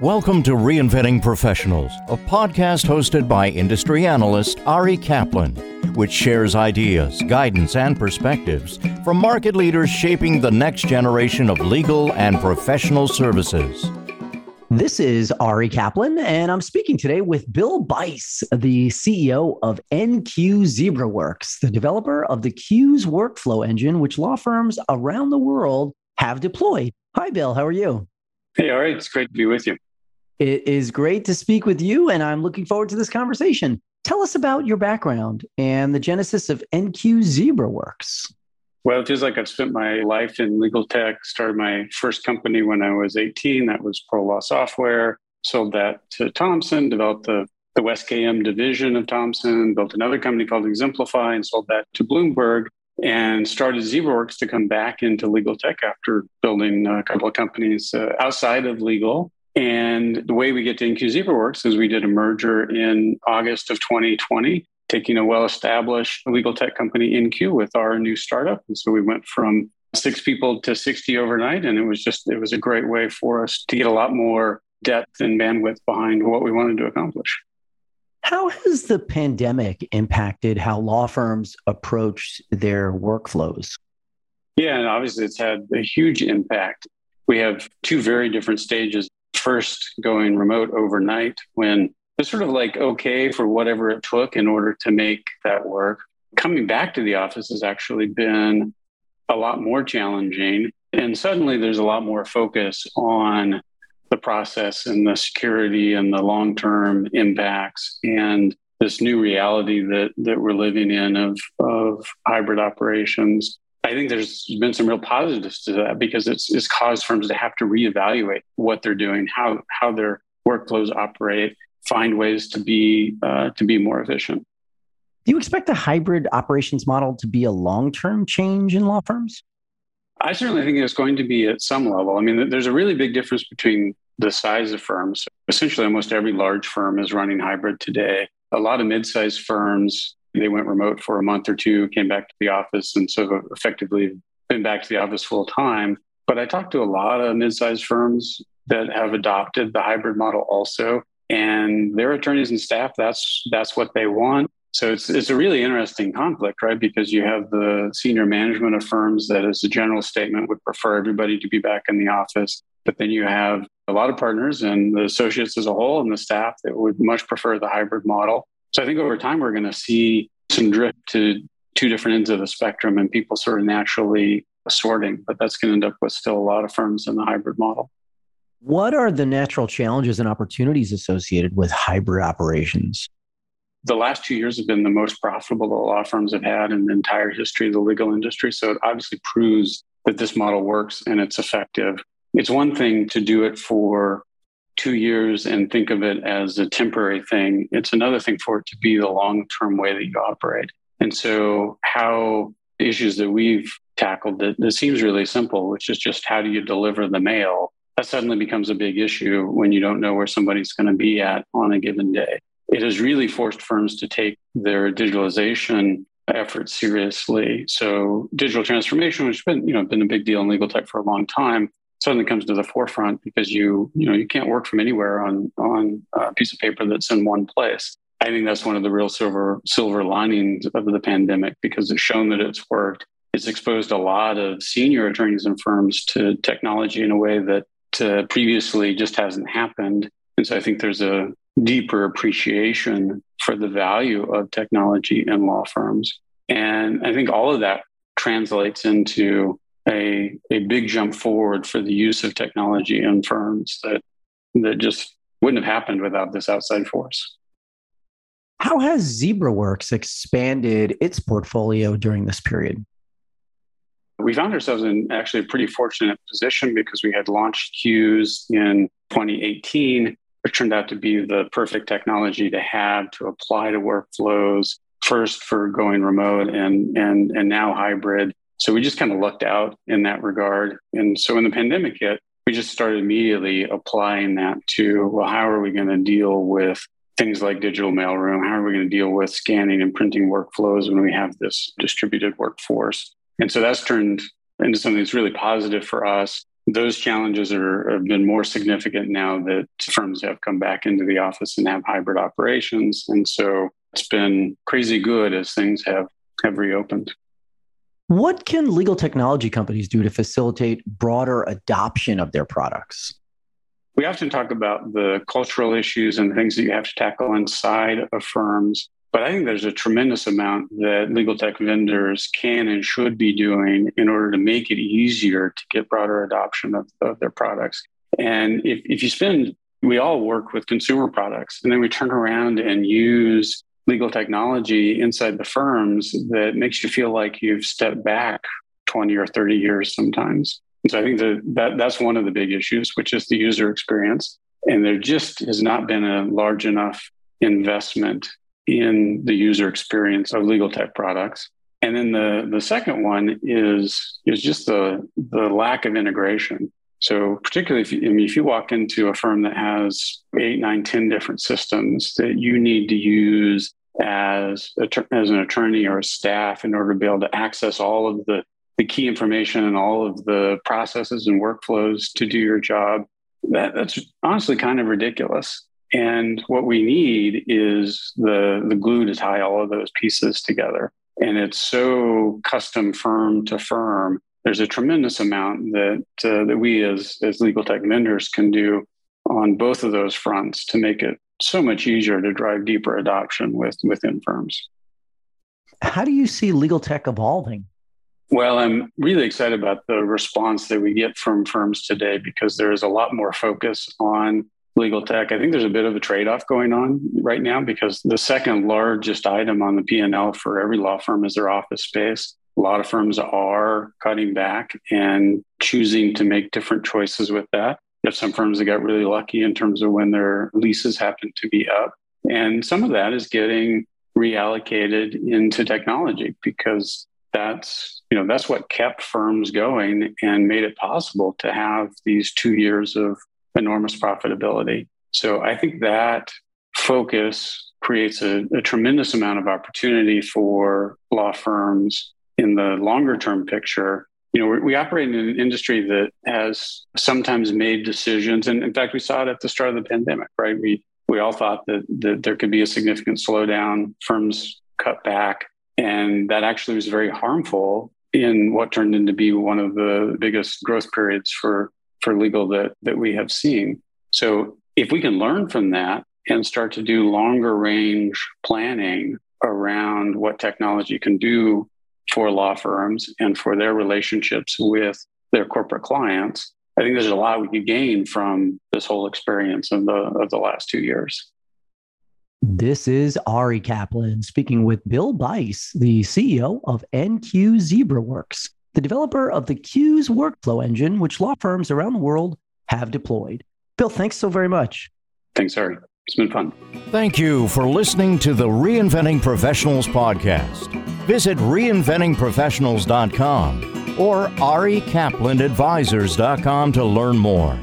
Welcome to Reinventing Professionals, a podcast hosted by industry analyst Ari Kaplan, which shares ideas, guidance, and perspectives from market leaders shaping the next generation of legal and professional services. This is Ari Kaplan, and I'm speaking today with Bill Bice, the CEO of NQ ZebraWorks, the developer of the Qes workflow engine, which law firms around the world have deployed. Hi, Bill. How are you? Hey, all right. It's great to be with you. It is great to speak with you, and I'm looking forward to this conversation. Tell us about your background and the genesis of NQ ZebraWorks. Well, it feels like I've spent my life in legal tech. Started my first company when I was 18. That was ProLaw Software. Sold that to Thomson, developed the, the West KM division of Thomson, built another company called Exemplify and sold that to Bloomberg and started ZebraWorks to come back into legal tech after building a couple of companies uh, outside of legal. And the way we get to NQ ZebraWorks is we did a merger in August of 2020, taking a well established legal tech company, NQ, with our new startup. And so we went from six people to 60 overnight. And it was just, it was a great way for us to get a lot more depth and bandwidth behind what we wanted to accomplish. How has the pandemic impacted how law firms approach their workflows? Yeah, and obviously it's had a huge impact. We have two very different stages. First, going remote overnight when it's sort of like okay for whatever it took in order to make that work. Coming back to the office has actually been a lot more challenging. And suddenly there's a lot more focus on the process and the security and the long term impacts and this new reality that that we're living in of of hybrid operations. I think there's been some real positives to that because it's, it's caused firms to have to reevaluate what they're doing, how how their workflows operate, find ways to be uh, to be more efficient. Do you expect the hybrid operations model to be a long term change in law firms? I certainly think it's going to be at some level. I mean, there's a really big difference between the size of firms. Essentially, almost every large firm is running hybrid today. A lot of mid-sized firms, they went remote for a month or two, came back to the office, and so effectively been back to the office full time. But I talked to a lot of mid-sized firms that have adopted the hybrid model also, and their attorneys and staff that's that's what they want. So it's it's a really interesting conflict, right? Because you have the senior management of firms that, as a general statement, would prefer everybody to be back in the office, but then you have a lot of partners and the associates as a whole and the staff that would much prefer the hybrid model. So I think over time we're going to see some drift to two different ends of the spectrum and people sort of naturally sorting, but that's going to end up with still a lot of firms in the hybrid model. What are the natural challenges and opportunities associated with hybrid operations? The last two years have been the most profitable the law firms have had in the entire history of the legal industry. So it obviously proves that this model works and it's effective it's one thing to do it for two years and think of it as a temporary thing. It's another thing for it to be the long term way that you operate. And so, how issues that we've tackled that, that seems really simple, which is just how do you deliver the mail? That suddenly becomes a big issue when you don't know where somebody's going to be at on a given day. It has really forced firms to take their digitalization efforts seriously. So digital transformation, which has been, you know, been a big deal in legal tech for a long time, suddenly comes to the forefront because you you know you can't work from anywhere on on a piece of paper that's in one place. I think that's one of the real silver silver linings of the pandemic because it's shown that it's worked. It's exposed a lot of senior attorneys and firms to technology in a way that uh, previously just hasn't happened. And so I think there's a deeper appreciation for the value of technology in law firms. And I think all of that translates into a, a big jump forward for the use of technology in firms that that just wouldn't have happened without this outside force. How has ZebraWorks expanded its portfolio during this period? We found ourselves in actually a pretty fortunate position because we had launched Qes in 2018, which turned out to be the perfect technology to have to apply to workflows, first for going remote and and and now hybrid so we just kind of lucked out in that regard. And so when the pandemic hit, we just started immediately applying that to, well, how are we going to deal with things like digital mailroom? How are we going to deal with scanning and printing workflows when we have this distributed workforce? And so that's turned into something that's really positive for us. Those challenges are, have been more significant now that firms have come back into the office and have hybrid operations. And so it's been crazy good as things have, have reopened. What can legal technology companies do to facilitate broader adoption of their products? We often talk about the cultural issues and things that you have to tackle inside of firms. But I think there's a tremendous amount that legal tech vendors can and should be doing in order to make it easier to get broader adoption of, of their products. And if, if you spend, we all work with consumer products, and then we turn around and use legal technology inside the firms that makes you feel like you've stepped back 20 or 30 years sometimes. And so I think that, that that's one of the big issues, which is the user experience. And there just has not been a large enough investment in the user experience of legal tech products. And then the, the second one is, is just the, the lack of integration. So particularly if you, I mean, if you walk into a firm that has eight, nine, ten different systems that you need to use as a, as an attorney or a staff in order to be able to access all of the, the key information and all of the processes and workflows to do your job, that, that's honestly kind of ridiculous. And what we need is the, the glue to tie all of those pieces together. And it's so custom firm to firm. There's a tremendous amount that, uh, that we as, as legal tech vendors can do on both of those fronts to make it so much easier to drive deeper adoption with, within firms. How do you see legal tech evolving? Well, I'm really excited about the response that we get from firms today because there is a lot more focus on legal tech. I think there's a bit of a trade-off going on right now because the second largest item on the P&L for every law firm is their office space. A lot of firms are cutting back and choosing to make different choices with that. You have some firms that got really lucky in terms of when their leases happen to be up. And some of that is getting reallocated into technology because that's you know that's what kept firms going and made it possible to have these two years of enormous profitability. So I think that focus creates a, a tremendous amount of opportunity for law firms in the longer term picture you know, we operate in an industry that has sometimes made decisions, and in fact, we saw it at the start of the pandemic. Right? We we all thought that that there could be a significant slowdown. Firms cut back, and that actually was very harmful in what turned into be one of the biggest growth periods for for legal that that we have seen. So if we can learn from that and start to do longer range planning around what technology can do for law firms and for their relationships with their corporate clients, I think there's a lot we could gain from this whole experience of the of the last two years. This is Ari Kaplan speaking with Bill Bice, the CEO of NQ ZebraWorks the developer of the Qes workflow engine, which law firms around the world have deployed. Bill, thanks so very much. Thanks, Ari. It's been fun. Thank you for listening to the Reinventing Professionals podcast. Visit reinventingprofessionals.com or arikaplanadvisors.com to learn more.